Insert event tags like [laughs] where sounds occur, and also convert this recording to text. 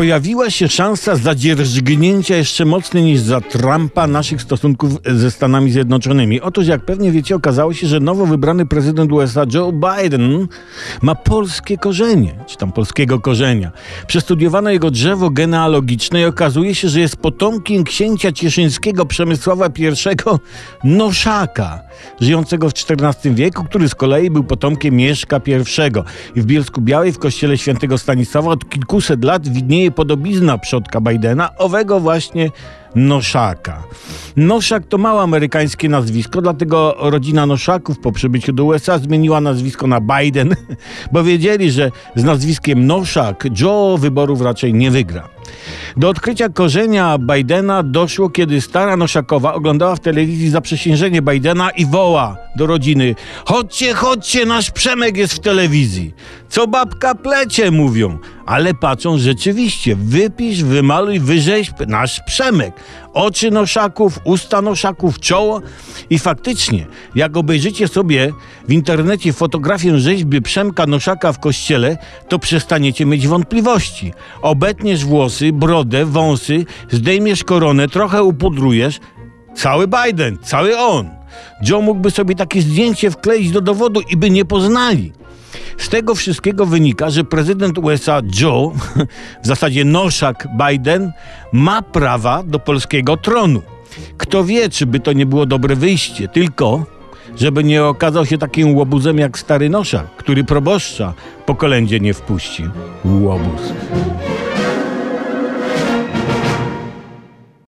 Pojawiła się szansa zadzierżgnięcia jeszcze mocniej niż za Trumpa naszych stosunków ze Stanami Zjednoczonymi. Otóż, jak pewnie wiecie, okazało się, że nowo wybrany prezydent USA Joe Biden ma polskie korzenie, czy tam polskiego korzenia. Przestudiowano jego drzewo genealogiczne i okazuje się, że jest potomkiem księcia cieszyńskiego Przemysława I Noszaka, żyjącego w XIV wieku, który z kolei był potomkiem Mieszka I. I w Bielsku Białej w kościele świętego Stanisława od kilkuset lat widnieje podobizna przodka Bidena, owego właśnie Noszaka. Noszak to mało amerykańskie nazwisko, dlatego rodzina Noszaków po przybyciu do USA zmieniła nazwisko na Biden, [laughs] bo wiedzieli, że z nazwiskiem Noszak Joe wyborów raczej nie wygra. Do odkrycia korzenia Bidena doszło, kiedy stara Noszakowa oglądała w telewizji zaprzysiężenie Bidena i woła do rodziny: Chodźcie, chodźcie, nasz Przemek jest w telewizji. Co babka plecie, mówią. Ale patrzą rzeczywiście, wypisz, wymaluj, wyrzeźb nasz Przemek. Oczy noszaków, usta noszaków, czoło. I faktycznie, jak obejrzycie sobie w internecie fotografię rzeźby Przemka Noszaka w kościele, to przestaniecie mieć wątpliwości. Obetniesz włosy, brodę, wąsy, zdejmiesz koronę, trochę upudrujesz. Cały Biden, cały on. Joe mógłby sobie takie zdjęcie wkleić do dowodu i by nie poznali. Z tego wszystkiego wynika, że prezydent USA Joe, [laughs] w zasadzie noszak Biden, ma prawa do polskiego tronu. Kto wie, czy by to nie było dobre wyjście, tylko żeby nie okazał się takim łobuzem jak stary noszak, który proboszcza po kolędzie nie wpuści. Łobuz.